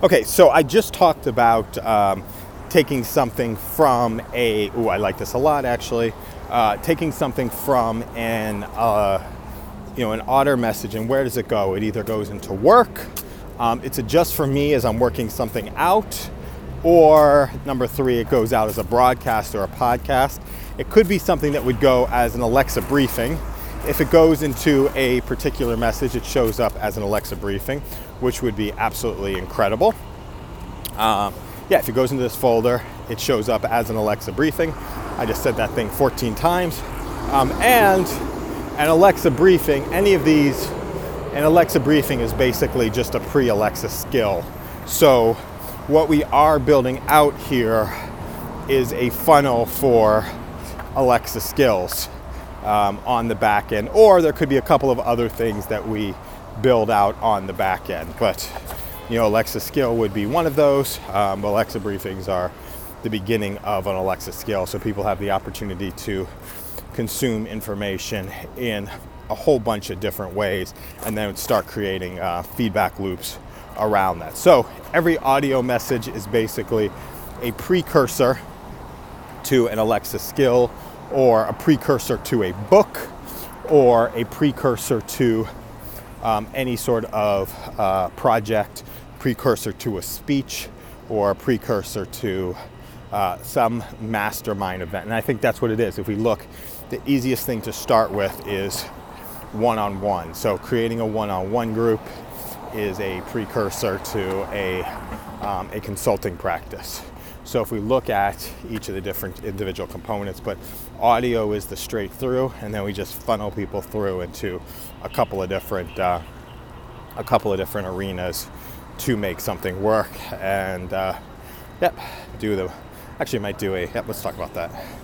Okay, so I just talked about um, taking something from a. Ooh, I like this a lot actually. Uh, taking something from an, uh, you know, an Otter message, and where does it go? It either goes into work. Um, it's a just for me as I'm working something out, or number three, it goes out as a broadcast or a podcast. It could be something that would go as an Alexa briefing. If it goes into a particular message, it shows up as an Alexa briefing, which would be absolutely incredible. Um, yeah, if it goes into this folder, it shows up as an Alexa briefing. I just said that thing 14 times. Um, and an Alexa briefing, any of these, an Alexa briefing is basically just a pre Alexa skill. So, what we are building out here is a funnel for Alexa skills um, on the back end, or there could be a couple of other things that we build out on the back end. But you know, Alexa skill would be one of those. Um, Alexa briefings are the beginning of an Alexa skill, so people have the opportunity to consume information in a whole bunch of different ways, and then start creating uh, feedback loops around that. So every audio message is basically a precursor to an Alexa skill or a precursor to a book or a precursor to um, any sort of uh, project, precursor to a speech, or a precursor to uh, some mastermind event. And I think that's what it is. If we look, the easiest thing to start with is one on one. So creating a one on one group is a precursor to a, um, a consulting practice. So if we look at each of the different individual components, but audio is the straight through, and then we just funnel people through into a couple of different uh, a couple of different arenas to make something work. And uh, yep, do the actually might do a yep. Let's talk about that.